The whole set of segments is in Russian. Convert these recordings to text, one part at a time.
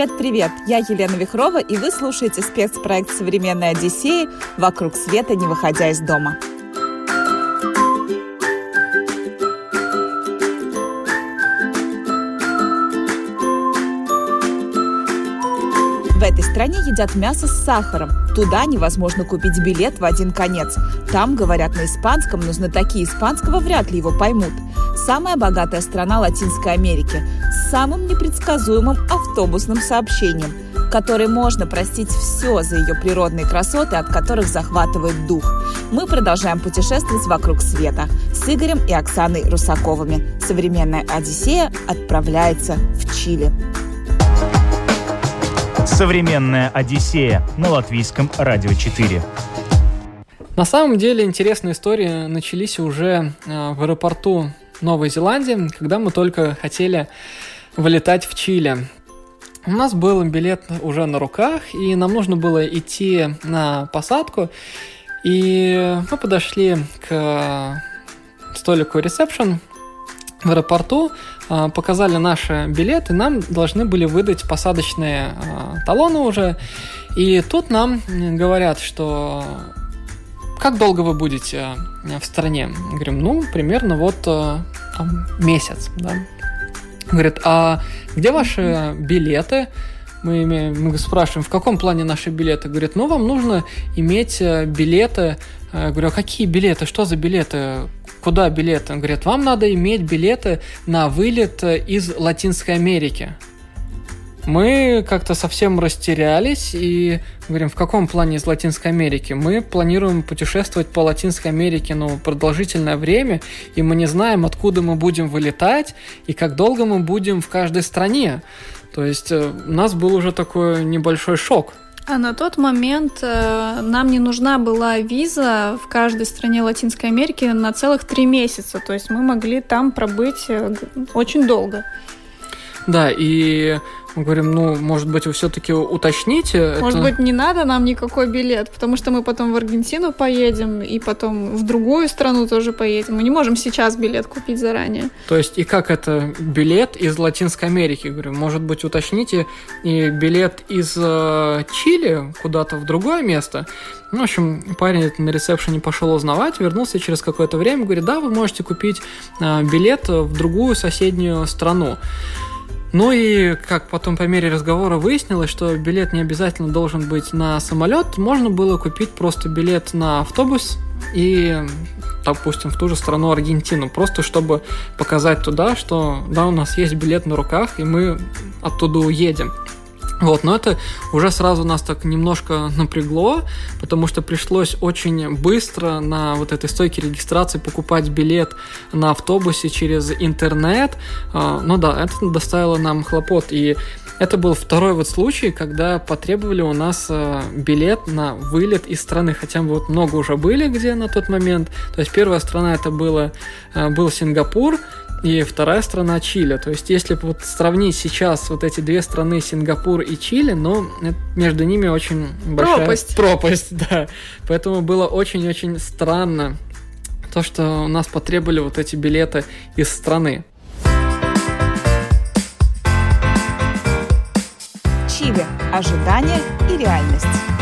Привет-привет! Я Елена Вихрова, и вы слушаете спецпроект «Современная Одиссея. Вокруг света, не выходя из дома». В этой стране едят мясо с сахаром. Туда невозможно купить билет в один конец. Там говорят на испанском, но знатоки испанского вряд ли его поймут. Самая богатая страна Латинской Америки самым непредсказуемым автобусным сообщением, которой можно простить все за ее природные красоты, от которых захватывает дух. Мы продолжаем путешествовать вокруг света с Игорем и Оксаной Русаковыми. Современная Одиссея отправляется в Чили. Современная Одиссея на латвийском радио 4. На самом деле интересные истории начались уже э, в аэропорту Новой Зеландии, когда мы только хотели вылетать в Чили. У нас был билет уже на руках, и нам нужно было идти на посадку. И мы подошли к столику ресепшн в аэропорту, а, показали наши билеты, нам должны были выдать посадочные а, талоны уже. И тут нам говорят, что как долго вы будете э, в стране? Говорим, ну, примерно вот э, там, месяц, да. Говорит, а где ваши билеты? Мы, имеем, мы спрашиваем, в каком плане наши билеты? Говорит, ну, вам нужно иметь э, билеты. Я говорю, а какие билеты? Что за билеты? Куда билеты? Он говорит, вам надо иметь билеты на вылет из Латинской Америки мы как-то совсем растерялись и говорим, в каком плане из Латинской Америки? Мы планируем путешествовать по Латинской Америке, ну, продолжительное время, и мы не знаем, откуда мы будем вылетать и как долго мы будем в каждой стране. То есть э, у нас был уже такой небольшой шок. А на тот момент э, нам не нужна была виза в каждой стране Латинской Америки на целых три месяца. То есть мы могли там пробыть э, очень долго. Да, и мы говорим, ну, может быть, вы все-таки уточните. Может это... быть, не надо нам никакой билет, потому что мы потом в Аргентину поедем, и потом в другую страну тоже поедем. Мы не можем сейчас билет купить заранее. То есть, и как это билет из Латинской Америки? Говорю, может быть, уточните и билет из э, Чили куда-то в другое место. Ну, в общем, парень на ресепшене пошел узнавать, вернулся через какое-то время, говорит, да, вы можете купить э, билет в другую соседнюю страну. Ну и, как потом по мере разговора выяснилось, что билет не обязательно должен быть на самолет, можно было купить просто билет на автобус и, допустим, в ту же страну Аргентину, просто чтобы показать туда, что да, у нас есть билет на руках, и мы оттуда уедем. Вот, но это уже сразу нас так немножко напрягло, потому что пришлось очень быстро на вот этой стойке регистрации покупать билет на автобусе через интернет. А, ну да, это доставило нам хлопот. И это был второй вот случай, когда потребовали у нас а, билет на вылет из страны, хотя мы вот много уже были где на тот момент. То есть первая страна это было, а, был Сингапур, и вторая страна Чили. То есть, если вот сравнить сейчас вот эти две страны, Сингапур и Чили, ну, между ними очень большая пропасть. пропасть, да. Поэтому было очень-очень странно то, что у нас потребовали вот эти билеты из страны. Чили. Ожидание и реальность.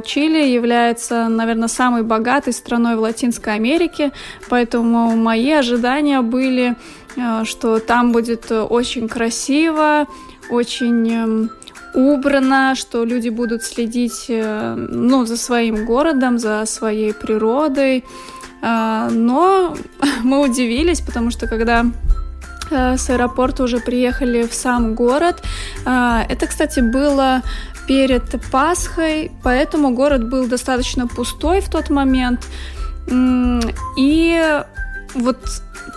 Чили является, наверное, самой богатой страной в Латинской Америке, поэтому мои ожидания были, э, что там будет очень красиво, очень эм, убрано, что люди будут следить э, ну, за своим городом, за своей природой. Э, но мы удивились, потому что когда с аэропорта уже приехали в сам город. Это, кстати, было перед Пасхой, поэтому город был достаточно пустой в тот момент. И вот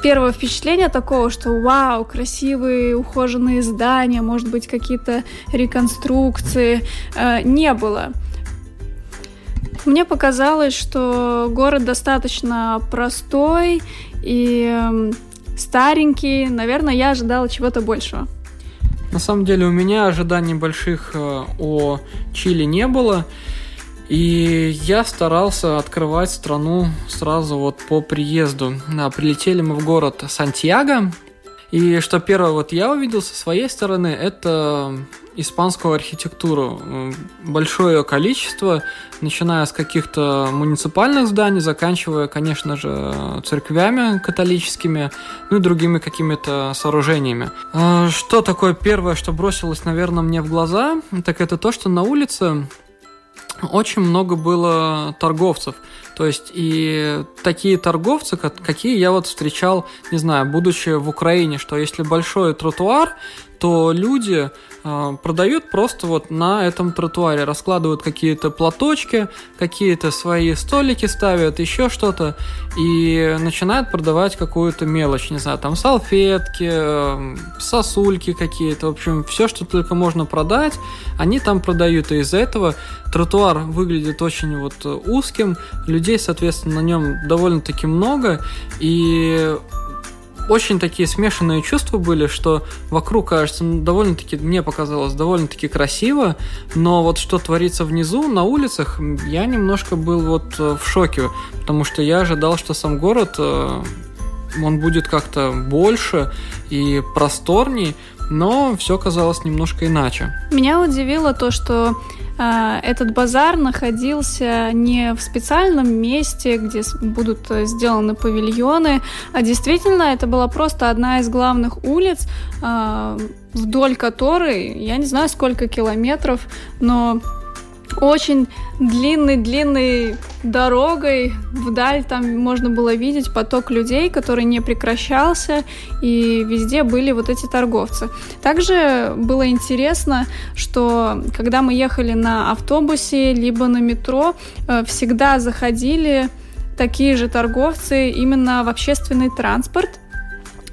первое впечатление такого, что вау, красивые ухоженные здания, может быть, какие-то реконструкции, э, не было. Мне показалось, что город достаточно простой и старенький. Наверное, я ожидала чего-то большего. На самом деле у меня ожиданий больших э, о Чили не было. И я старался открывать страну сразу вот по приезду. Прилетели мы в город Сантьяго. И что первое вот я увидел со своей стороны, это испанскую архитектуру. Большое количество, начиная с каких-то муниципальных зданий, заканчивая, конечно же, церквями католическими, ну и другими какими-то сооружениями. А, что такое первое, что бросилось, наверное, мне в глаза, так это то, что на улице очень много было торговцев. То есть и такие торговцы, какие я вот встречал, не знаю, будучи в Украине, что если большой тротуар, то люди продают просто вот на этом тротуаре, раскладывают какие-то платочки, какие-то свои столики ставят, еще что-то, и начинают продавать какую-то мелочь, не знаю, там салфетки, э, сосульки какие-то, в общем, все, что только можно продать, они там продают, и из-за этого тротуар выглядит очень вот узким, людей, соответственно, на нем довольно-таки много, и очень такие смешанные чувства были, что вокруг, кажется, ну, довольно-таки, мне показалось, довольно-таки красиво, но вот что творится внизу, на улицах, я немножко был вот э, в шоке, потому что я ожидал, что сам город, э, он будет как-то больше и просторней, но все казалось немножко иначе. Меня удивило то, что а, этот базар находился не в специальном месте, где будут э, сделаны павильоны, а действительно это была просто одна из главных улиц, а, вдоль которой, я не знаю сколько километров, но очень длинной-длинной дорогой вдаль там можно было видеть поток людей, который не прекращался, и везде были вот эти торговцы. Также было интересно, что когда мы ехали на автобусе либо на метро, э, всегда заходили такие же торговцы именно в общественный транспорт,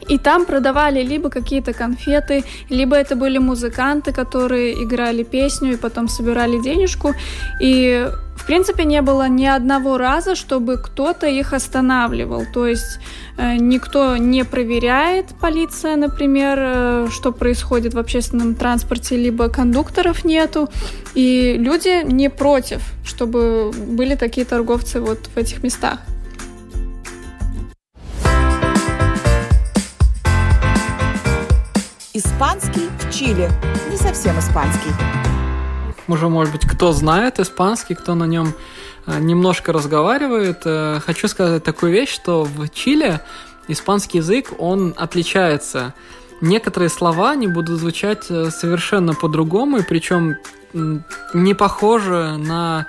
и там продавали либо какие-то конфеты, либо это были музыканты, которые играли песню и потом собирали денежку. И в принципе, не было ни одного раза, чтобы кто-то их останавливал. То есть э, никто не проверяет, полиция, например, э, что происходит в общественном транспорте, либо кондукторов нету. И люди не против, чтобы были такие торговцы вот в этих местах. Испанский в Чили. Не совсем испанский. Уже, может быть, кто знает испанский, кто на нем э, немножко разговаривает. Э, хочу сказать такую вещь, что в Чили испанский язык, он отличается. Некоторые слова не будут звучать э, совершенно по-другому, и причем не похожи на,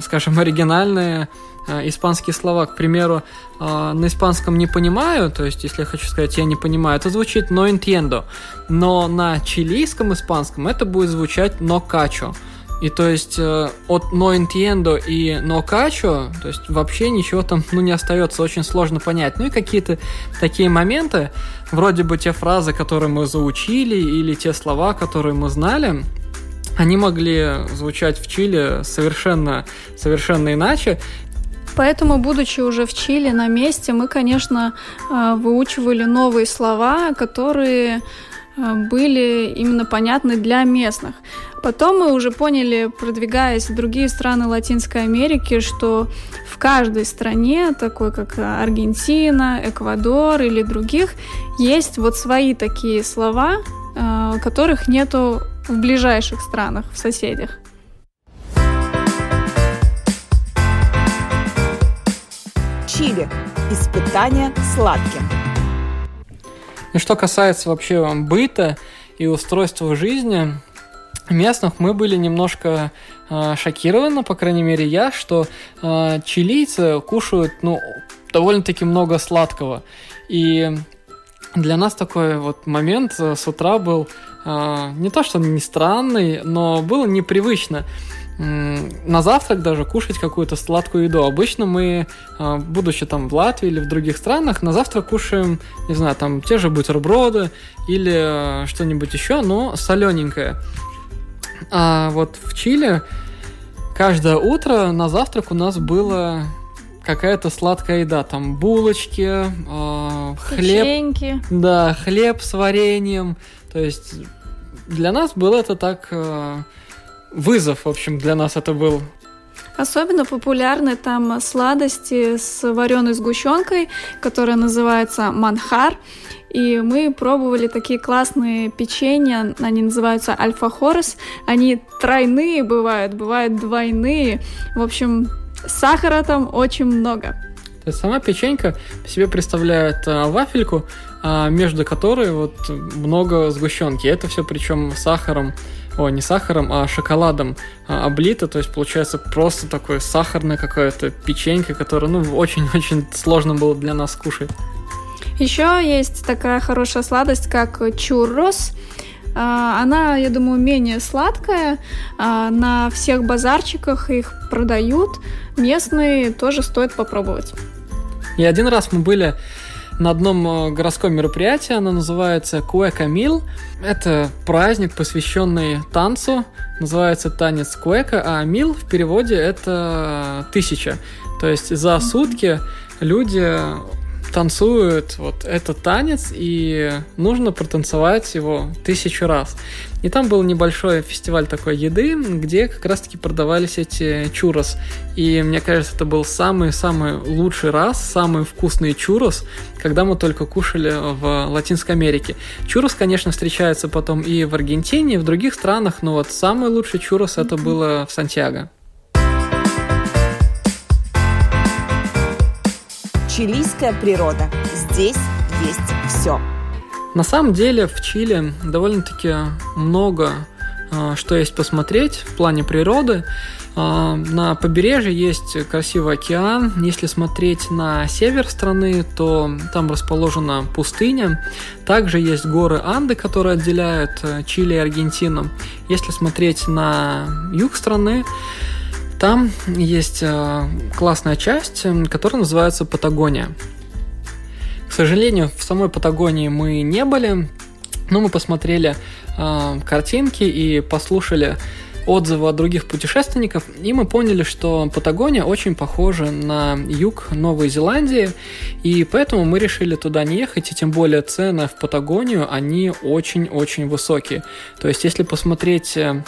скажем, оригинальные испанские слова, к примеру, э, на испанском не понимаю, то есть, если я хочу сказать, я не понимаю, это звучит no entiendo, но на чилийском испанском это будет звучать no cacho. И то есть э, от no entiendo и no cacho, то есть вообще ничего там ну, не остается, очень сложно понять. Ну и какие-то такие моменты, вроде бы те фразы, которые мы заучили, или те слова, которые мы знали, они могли звучать в Чили совершенно, совершенно иначе. Поэтому, будучи уже в Чили на месте, мы, конечно, э, выучивали новые слова, которые э, были именно понятны для местных. Потом мы уже поняли, продвигаясь в другие страны Латинской Америки, что в каждой стране, такой как Аргентина, Эквадор или других, есть вот свои такие слова, э, которых нету в ближайших странах, в соседях. Чили. Испытание сладким. И что касается вообще быта и устройства жизни местных, мы были немножко э, шокированы, по крайней мере я, что э, чилийцы кушают ну, довольно-таки много сладкого. И для нас такой вот момент э, с утра был э, не то что не странный, но было непривычно на завтрак даже кушать какую-то сладкую еду. Обычно мы, а, будучи там в Латвии или в других странах, на завтрак кушаем, не знаю, там те же бутерброды или а, что-нибудь еще, но солененькое. А вот в Чили каждое утро на завтрак у нас было какая-то сладкая еда, там булочки, э, хлеб, Печеньки. да, хлеб с вареньем. То есть для нас был это так э, вызов, в общем, для нас это был. Особенно популярны там сладости с вареной сгущенкой, которая называется манхар. И мы пробовали такие классные печенья, они называются альфа-хорос. Они тройные бывают, бывают двойные. В общем, сахара там очень много. То есть сама печенька себе представляет э, вафельку, а между которой вот много сгущенки. Это все причем сахаром, о, не сахаром, а шоколадом а, облито. То есть получается просто такое сахарное какое-то печенька, которое, ну, очень-очень сложно было для нас кушать. Еще есть такая хорошая сладость, как чуррос. А, Она, я думаю, менее сладкая. А, На всех базарчиках их продают. Местные тоже стоит попробовать. И один раз мы были на одном э, городском мероприятии, оно называется Куэка Мил. Это праздник, посвященный танцу, называется танец Куэка, а Мил в переводе это тысяча. То есть за сутки люди танцуют вот этот танец, и нужно протанцевать его тысячу раз. И там был небольшой фестиваль такой еды, где как раз-таки продавались эти чурос. И мне кажется, это был самый-самый лучший раз, самый вкусный чурос, когда мы только кушали в Латинской Америке. Чурос, конечно, встречается потом и в Аргентине, и в других странах, но вот самый лучший чурос это было в Сантьяго. Чилийская природа. Здесь есть все. На самом деле в Чили довольно-таки много а, что есть посмотреть в плане природы. А, На побережье есть красивый океан. Если смотреть на север страны, то там расположена пустыня. Также есть горы Анды, которые отделяют э, Чили и Аргентину. Если смотреть на юг страны, там есть э, классная часть, которая называется Патагония. К сожалению, в самой Патагонии мы не были, но мы посмотрели э, картинки и послушали отзывы от других путешественников, и мы поняли, что Патагония очень похожа на юг Новой Зеландии, и поэтому мы решили туда не ехать, и тем более цены в Патагонию, они очень-очень высокие. То есть, если посмотреть э,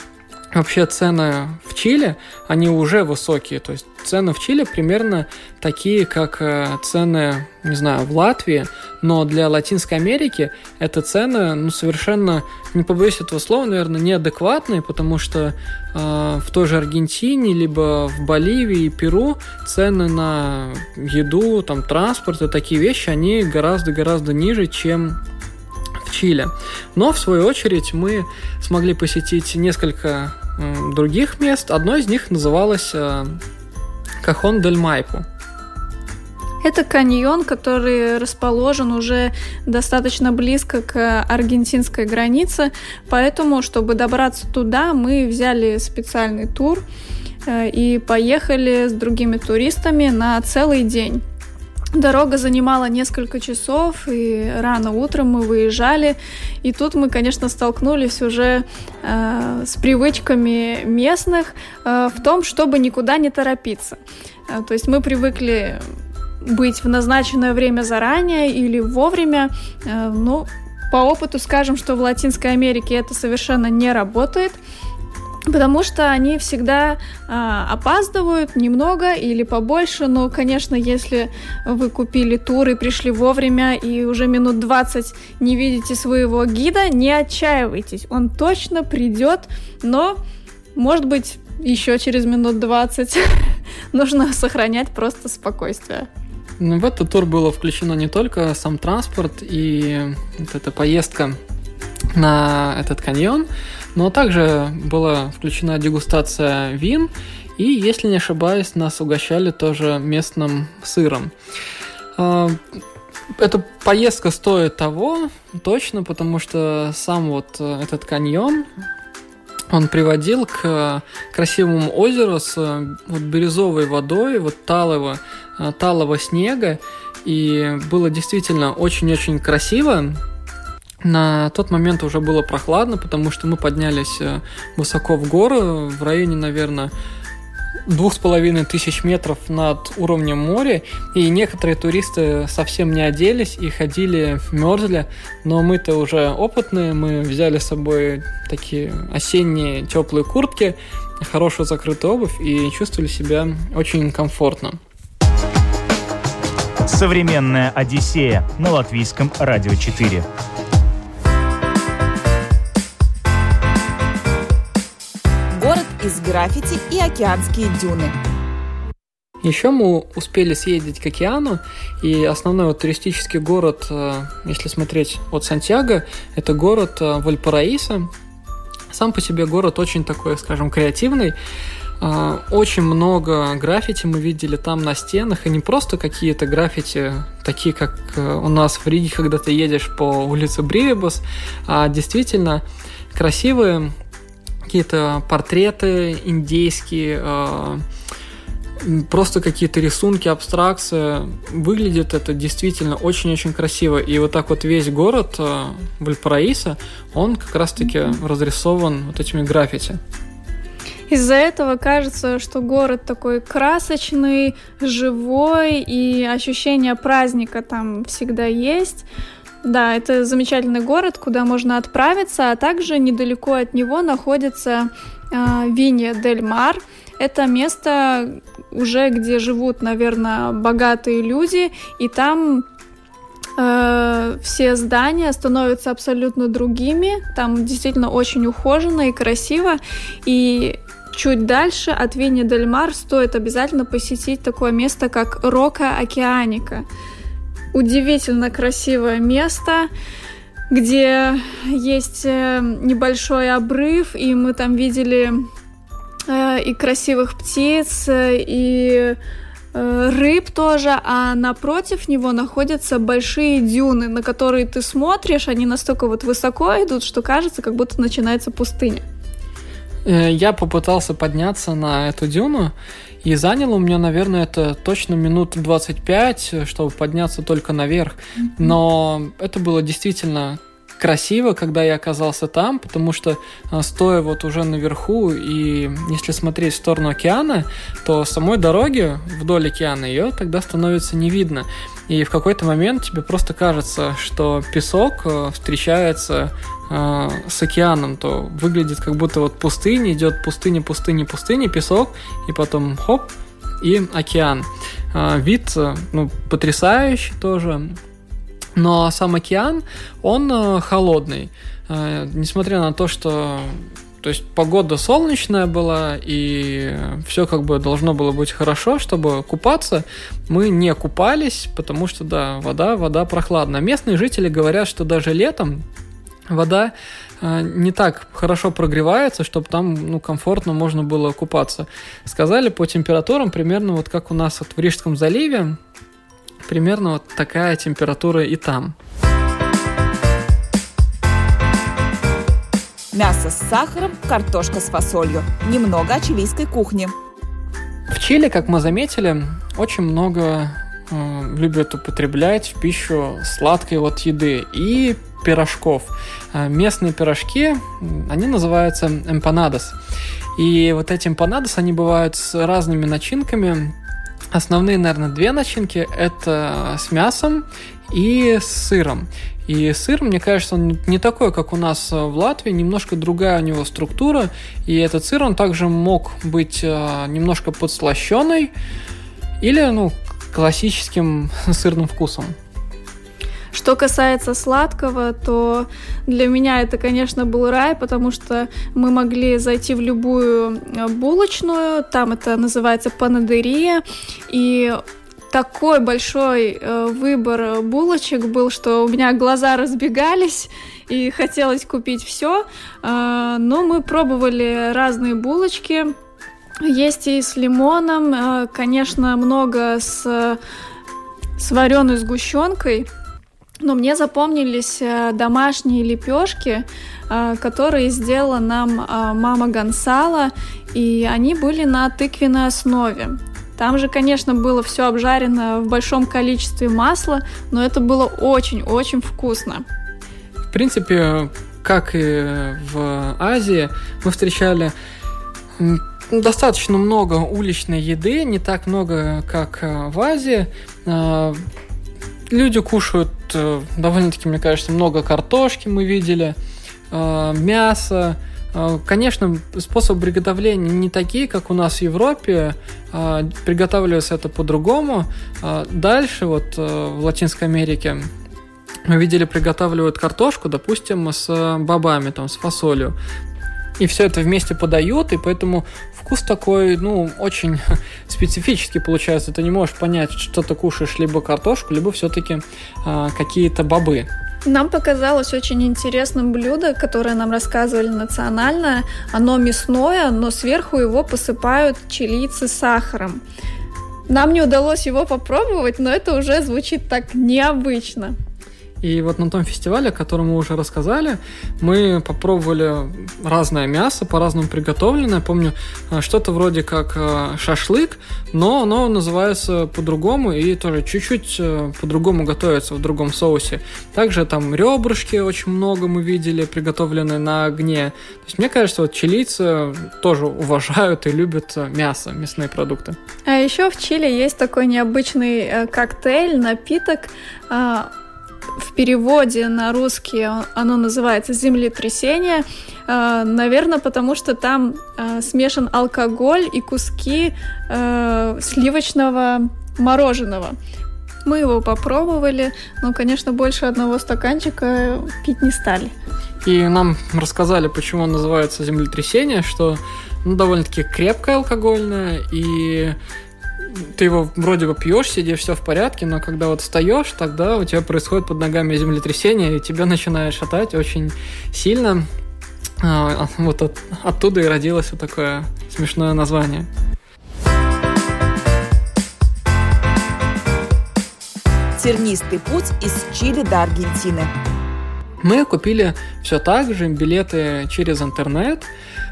Вообще цены в Чили, они уже высокие. То есть цены в Чили примерно такие, как э, цены, не знаю, в Латвии. Но для Латинской Америки это цены, ну, совершенно, не побоюсь этого слова, наверное, неадекватные, потому что э, в той же Аргентине, либо в Боливии и Перу цены на еду, там, транспорт и такие вещи, они гораздо-гораздо ниже, чем в Чили. Но, в свою очередь, мы смогли посетить несколько других мест. Одно из них называлось э, Кахон дель Майпу. Это каньон, который расположен уже достаточно близко к аргентинской границе, поэтому, чтобы добраться туда, мы взяли специальный тур э, и поехали с другими туристами на целый день. Дорога занимала несколько часов, и рано утром мы выезжали. И тут мы, конечно, столкнулись уже э, с привычками местных э, в том, чтобы никуда не торопиться. Э, то есть мы привыкли быть в назначенное время заранее или вовремя. Э, ну, по опыту скажем, что в Латинской Америке это совершенно не работает. Потому что они всегда а, опаздывают немного или побольше, но, конечно, если вы купили тур и пришли вовремя и уже минут 20 не видите своего гида, не отчаивайтесь, он точно придет, но, может быть, еще через минут 20 нужно сохранять просто спокойствие. Ну, в этот тур было включено не только сам транспорт и вот эта поездка на этот каньон, но также была включена дегустация вин, и, если не ошибаюсь, нас угощали тоже местным сыром. А, Эта поездка стоит того, точно, потому что сам вот э, этот каньон, он приводил к красивому озеру с э, вот бирюзовой водой, вот талого, э, талого снега, и было действительно очень-очень красиво. На тот момент уже было прохладно, потому что мы поднялись э, высоко в горы, в районе, наверное, двух с половиной тысяч метров над уровнем моря, и некоторые туристы совсем не оделись и ходили, мерзли, но мы-то уже опытные, мы взяли с собой такие осенние теплые куртки, хорошую закрытую обувь и чувствовали себя очень комфортно. Современная Одиссея на латвийском радио 4. Из граффити и океанские дюны. Еще мы успели съездить к океану, и основной вот туристический город, э, если смотреть от Сантьяго, это город э, Вальпараиса. Сам по себе город очень такой, скажем, креативный. Э, очень много граффити мы видели там на стенах, и не просто какие-то граффити, такие как у нас в Риге, когда ты едешь по улице Бривибус, а действительно красивые какие-то портреты индейские, просто какие-то рисунки, абстракция. Выглядит это действительно очень-очень красиво. И вот так вот весь город э, Вальпараиса, он как раз-таки разрисован вот этими граффити. Из-за этого кажется, что город такой красочный, живой, и ощущение праздника там всегда есть. Да, это замечательный город, куда можно отправиться, а также недалеко от него находится э, Винья Дель Мар. Это место уже, где живут, наверное, богатые люди, и там э, все здания становятся абсолютно другими. Там действительно очень ухоженно и красиво. И чуть дальше от Винни Дель Мар стоит обязательно посетить такое место, как Рока Океаника. Удивительно красивое место где есть э, небольшой обрыв, и мы там видели Э, и красивых птиц, э, и рыб тоже, а напротив него находятся большие дюны, на которые ты смотришь, они настолько вот высоко идут, что кажется, как будто начинается пустыня. Я попытался подняться на эту дюну, и заняло у меня, наверное, это точно минут 25, чтобы подняться только наверх. Но это было действительно красиво, когда я оказался там, потому что а, стоя вот уже наверху и если смотреть в сторону океана, то самой дороги вдоль океана ее тогда становится не видно. И в какой-то момент тебе просто кажется, что песок а, встречается э, с океаном, то выглядит как будто вот пустыня, идет пустыня, пустыня, пустыня, песок, и потом хоп, и океан. Э, вид, ну, потрясающий тоже. Но сам океан, он э, холодный. Э, несмотря на то, что то есть погода солнечная была, и все как бы должно было быть хорошо, чтобы купаться. Мы не купались, потому что, да, вода, вода прохладная. Местные жители говорят, что даже летом вода э, не так хорошо прогревается, чтобы там ну, комфортно можно было купаться. Сказали по температурам примерно вот как у нас вот в Рижском заливе, примерно вот такая температура и там. Мясо с сахаром, картошка с фасолью. Немного чилийской кухне. В Чили, как мы заметили, очень много э, любят употреблять в пищу сладкой вот еды и пирожков. Э, местные пирожки, они называются эмпанадос. И вот эти эмпанадос, они бывают с разными начинками, Основные, наверное, две начинки – это с мясом и с сыром. И сыр, мне кажется, он не такой, как у нас в Латвии, немножко другая у него структура. И этот сыр, он также мог быть э, немножко подслащенный или, ну, классическим сырным вкусом. Что касается сладкого, то для меня это, конечно, был рай, потому что мы могли зайти в любую э, булочную, там это называется панадерия, и такой большой э, выбор булочек был, что у меня глаза разбегались и хотелось купить все. Э, но мы пробовали разные булочки. Есть и с лимоном, конечно, много с, с вареной сгущенкой. Но мне запомнились э, домашние лепешки, э, которые сделала нам э, мама Гонсала, и они были на тыквенной основе. Там же, конечно, было все обжарено в большом количестве масла, но это было очень-очень вкусно. В принципе, как и в Азии, мы встречали достаточно много уличной еды, не так много, как в Азии. Люди кушают довольно-таки, мне кажется, много картошки мы видели, мясо, а, конечно, способы приготовления не такие, как у нас в Европе. Приготавливается это по-другому. Дальше, вот э, в Латинской Америке, мы видели, приготавливают картошку, допустим, с бобами, там, с фасолью. И все это вместе подают, и поэтому вкус такой, ну, очень специфический получается. Ты не можешь понять, что ты кушаешь либо картошку, либо все-таки э, какие-то бобы. Нам показалось очень интересным блюдо, которое нам рассказывали национальное. Оно мясное, но сверху его посыпают чилийцы сахаром. Нам не удалось его попробовать, но это уже звучит так необычно. И вот на том фестивале, о котором мы уже рассказали, мы попробовали разное мясо, по-разному приготовленное. Помню, э, что-то вроде как э, шашлык, но оно называется по-другому и тоже чуть-чуть э, по-другому готовится в другом соусе. Также там ребрышки очень много мы видели, приготовленные на огне. То есть мне кажется, вот чилийцы тоже уважают и любят мясо, мясные продукты. А еще в Чили есть такой необычный коктейль, напиток, а, в переводе на русский оно называется «Землетрясение», э, наверное, потому что там э, смешан алкоголь и куски э, сливочного мороженого. Мы его попробовали, но, конечно, больше одного стаканчика пить не стали. И нам рассказали, почему называется землетрясение, что ну, довольно-таки крепкое алкогольное, и ты его вроде бы пьешь, сидишь, все в порядке, но когда вот встаешь, тогда у тебя происходит под ногами землетрясение, и тебя начинает шатать очень сильно. А, вот от, оттуда и родилось вот такое смешное название. Тернистый путь из Чили до Аргентины. Мы купили все так же билеты через интернет,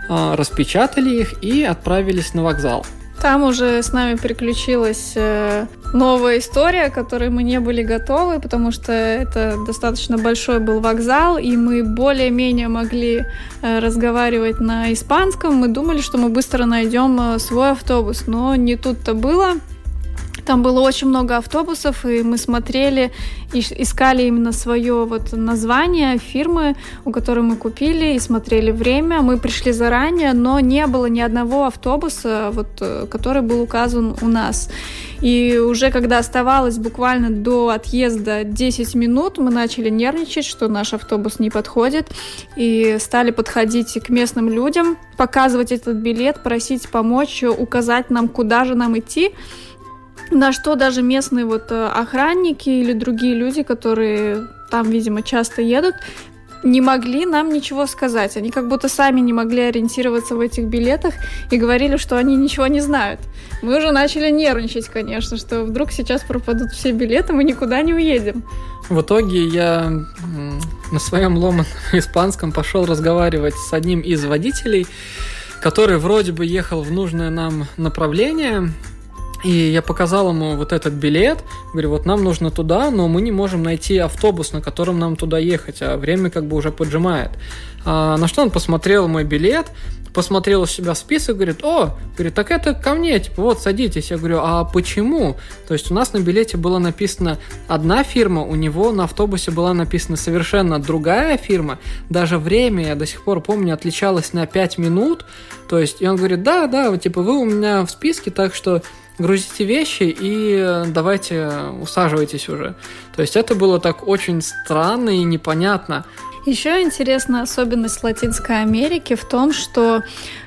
а, распечатали их и отправились на вокзал. Там уже с нами приключилась э, новая история, к которой мы не были готовы, потому что это достаточно большой был вокзал, и мы более-менее могли э, разговаривать на испанском. Мы думали, что мы быстро найдем э, свой автобус, но не тут-то было. Там было очень много автобусов, и мы смотрели искали именно свое вот название фирмы, у которой мы купили, и смотрели время. Мы пришли заранее, но не было ни одного автобуса, вот, э, который был указан у нас. И уже когда оставалось буквально до отъезда 10 минут, мы начали нервничать, что наш автобус не подходит, и стали подходить к местным людям, показывать этот билет, просить помочь, указать нам, куда же нам идти. На что даже местные вот э, охранники или другие люди, которые там, видимо, часто едут, не могли нам ничего сказать. Они как будто сами не могли ориентироваться в этих билетах и говорили, что они ничего не знают. Мы уже начали нервничать, конечно, что вдруг сейчас пропадут все билеты, мы никуда не уедем. В итоге я на своем ломаном испанском пошел разговаривать с одним из водителей, который вроде бы ехал в нужное нам направление, и я показал ему вот этот билет, говорю, вот нам нужно туда, но мы не можем найти автобус, на котором нам туда ехать, а время как бы уже поджимает. А, на что он посмотрел мой билет, посмотрел у себя список, говорит, о, говорит, так это ко мне, типа, вот, садитесь. Я говорю, а почему? То есть у нас на билете было написано одна фирма, у него на автобусе была написана совершенно другая фирма, даже время, я до сих пор помню, отличалось на 5 минут, то есть, и он говорит, да, да, типа, вы у меня в списке, так что грузите вещи и давайте усаживайтесь уже. То есть это было так очень странно и непонятно. Еще интересная особенность Латинской Америки в том, что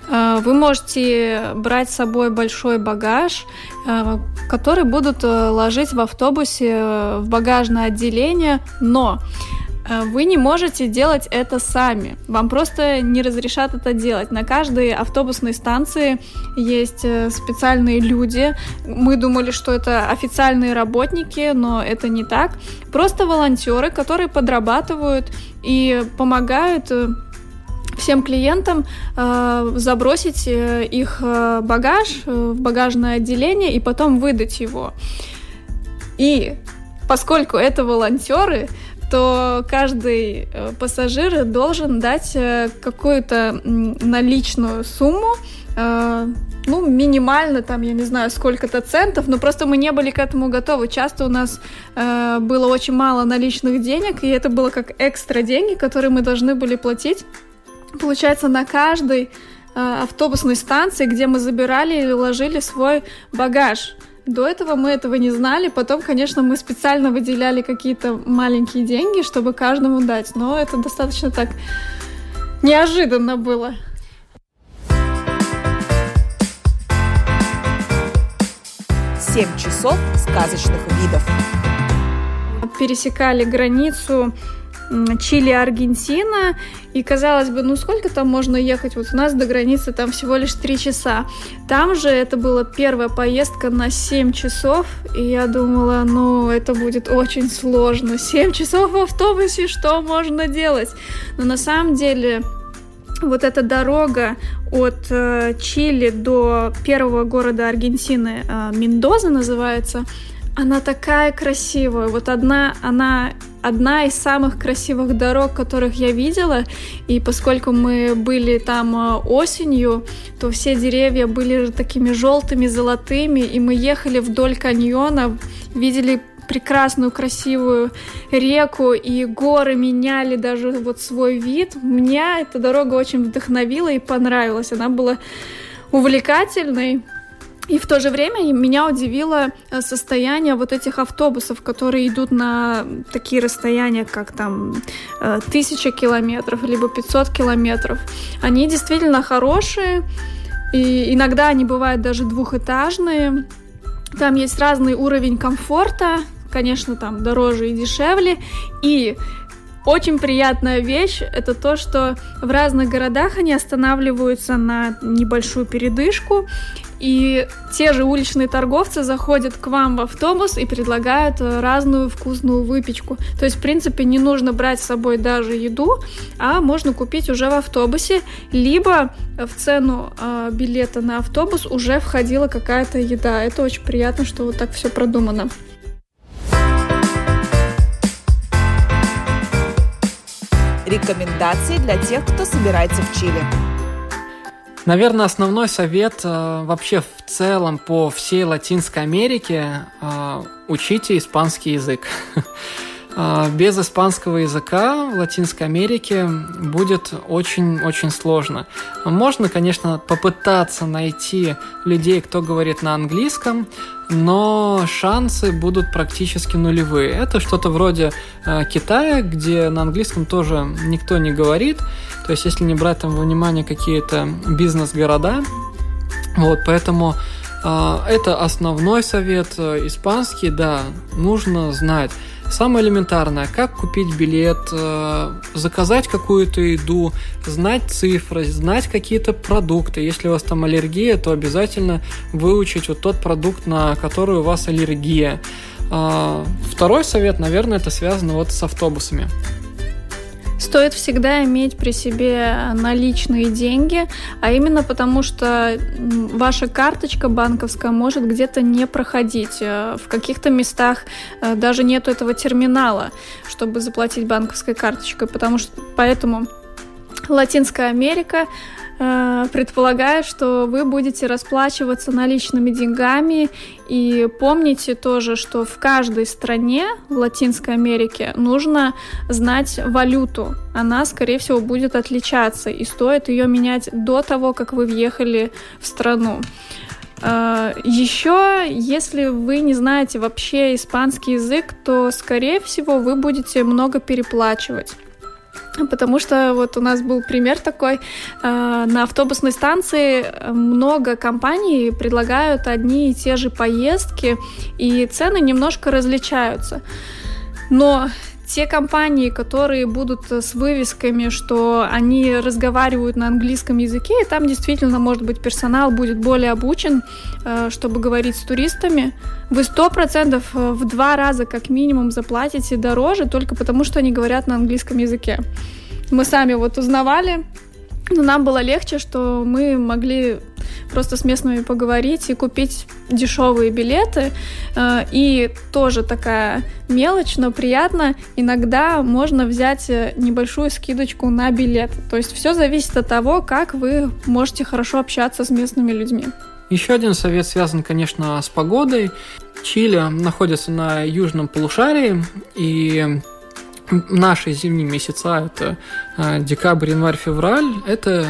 э, вы можете брать с собой большой багаж, э, который будут э, ложить в автобусе э, в багажное отделение, но Э, вы не можете делать это сами. Вам просто не разрешат это делать. На каждой автобусной станции есть э, специальные люди. Мы думали, что это официальные работники, но это не так. Просто волонтеры, которые подрабатывают и помогают э, всем клиентам э, забросить их багаж в багажное отделение и потом выдать его. И поскольку это волонтеры, что каждый э, пассажир должен дать э, какую-то наличную сумму, э, ну, минимально, там, я не знаю, сколько-то центов, но просто мы не были к этому готовы. Часто у нас было очень мало наличных денег, и это было как экстра деньги, которые мы должны были платить. Получается, на каждой автобусной станции, где мы забирали или ложили свой багаж. До этого мы этого не знали, потом, конечно, мы специально выделяли какие-то маленькие деньги, чтобы каждому дать, но это достаточно так неожиданно было. Семь часов сказочных видов. Пересекали границу Чили, Аргентина. И казалось бы, ну сколько там можно ехать? Вот у нас до границы там всего лишь 3 часа. Там же это была первая поездка на 7 часов. И я думала, ну это будет очень сложно. 7 часов в автобусе, что можно делать? Но на самом деле вот эта дорога от э, Чили до первого города Аргентины, э, Мендоза называется, она такая красивая. Вот одна, она одна из самых красивых дорог, которых я видела. И поскольку мы были там э, осенью, то все деревья были такими желтыми, золотыми, и мы ехали вдоль каньона, видели прекрасную, красивую реку, и горы меняли даже вот свой вид. Меня эта дорога очень вдохновила и понравилась. Она была увлекательной. И в то же время меня удивило э, состояние вот этих автобусов, которые идут на такие расстояния, как там э, тысяча километров, либо 500 километров. Они действительно хорошие, и иногда они бывают даже двухэтажные. Там есть разный уровень комфорта, конечно, там дороже и дешевле. И очень приятная вещь — это то, что в разных городах они останавливаются на небольшую передышку, и те же уличные торговцы заходят к вам в автобус и предлагают э, разную вкусную выпечку. То есть, в принципе, не нужно брать с собой даже еду, а можно купить уже в автобусе, либо в цену э, билета на автобус уже входила какая-то еда. Это очень приятно, что вот так все продумано. Рекомендации для тех, кто собирается в Чили. Наверное, основной совет э, вообще в целом по всей Латинской Америке э, учите испанский язык. Э, без испанского языка в Латинской Америке будет очень-очень сложно. Можно, конечно, попытаться найти людей, кто говорит на английском, но шансы будут практически нулевые. Это что-то вроде э, Китая, где на английском тоже никто не говорит. То есть, если не брать там во внимание какие-то бизнес-города, вот, поэтому э, это основной совет. Э, испанский, да, нужно знать. Самое элементарное, как купить билет, э, заказать какую-то еду, знать цифры, знать какие-то продукты. Если у вас там аллергия, то обязательно выучить вот тот продукт, на который у вас аллергия. А, второй совет, наверное, это связано вот с автобусами. Стоит всегда иметь при себе наличные деньги, а именно потому, что ваша карточка банковская может где-то не проходить. Э, в каких-то местах э, даже нету этого терминала, чтобы заплатить банковской карточкой, потому что поэтому Латинская Америка Э, предполагает, что вы будете расплачиваться наличными деньгами. И помните тоже, что в каждой стране в Латинской Америке нужно знать валюту. Она, скорее всего, будет отличаться, и стоит ее менять до того, как вы въехали в страну. Э, Еще, если вы не знаете вообще испанский язык, то, скорее всего, вы будете много переплачивать. Потому что вот у нас был пример такой, э, на автобусной станции много компаний предлагают одни и те же поездки, и цены немножко различаются. Но те компании, которые будут с вывесками, что они разговаривают на английском языке, и там действительно, может быть, персонал будет более обучен, э, чтобы говорить с туристами, вы сто процентов э, в два раза как минимум заплатите дороже только потому, что они говорят на английском языке. Мы сами вот узнавали, но нам было легче, что мы могли просто с местными поговорить и купить дешевые билеты. Э, и тоже такая мелочь, но приятно. Иногда можно взять э, небольшую скидочку на билет. То есть все зависит от того, как вы можете хорошо общаться с местными людьми. Еще один совет связан, конечно, с погодой. Чили находится на южном полушарии, и наши зимние месяца, это э, декабрь, январь, февраль, это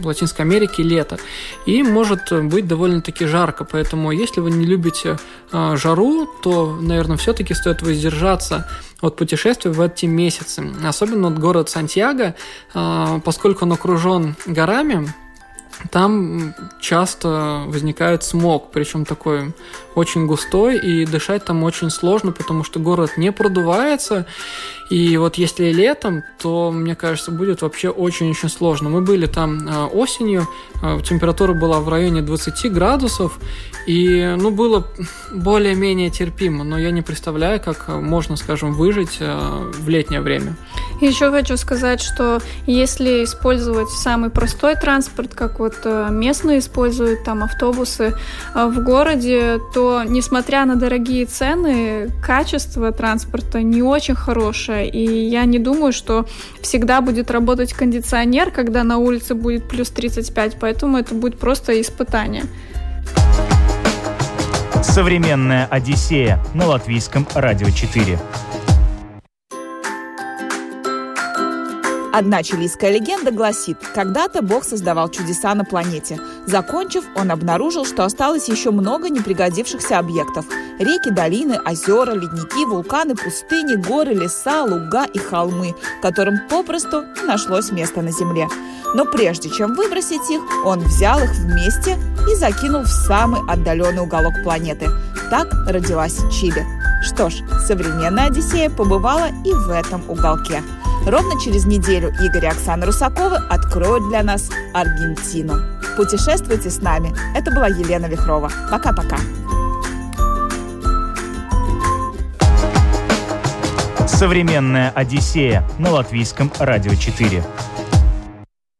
в Латинской Америке лето. И может быть довольно-таки жарко, поэтому если вы не любите э, жару, то, наверное, все-таки стоит воздержаться от путешествий в эти месяцы. Особенно от города Сантьяго, э, поскольку он окружен горами, там часто возникает смог, причем такой очень густой, и дышать там очень сложно, потому что город не продувается, и вот если летом, то, мне кажется, будет вообще очень-очень сложно. Мы были там э, осенью, э, температура была в районе 20 градусов, и, ну, было более-менее терпимо, но я не представляю, как можно, скажем, выжить э, в летнее время. Еще хочу сказать, что если использовать самый простой транспорт, как вот местные используют там автобусы в городе, то, несмотря на дорогие цены, качество транспорта не очень хорошее, и я не думаю, что всегда будет работать кондиционер, когда на улице будет плюс 35, поэтому это будет просто испытание. Современная Одиссея на латвийском радио 4. Одна чилийская легенда гласит, когда-то Бог создавал чудеса на планете. Закончив, он обнаружил, что осталось еще много непригодившихся объектов. Реки, долины, озера, ледники, вулканы, пустыни, горы, леса, луга и холмы, которым попросту не нашлось места на Земле. Но прежде чем выбросить их, он взял их вместе и закинул в самый отдаленный уголок планеты. Так родилась Чили. Что ж, современная Одиссея побывала и в этом уголке. Ровно через неделю Игорь и Оксана Русаковы откроют для нас Аргентину. Путешествуйте с нами. Это была Елена Вихрова. Пока-пока. Современная Одиссея на латвийском радио 4.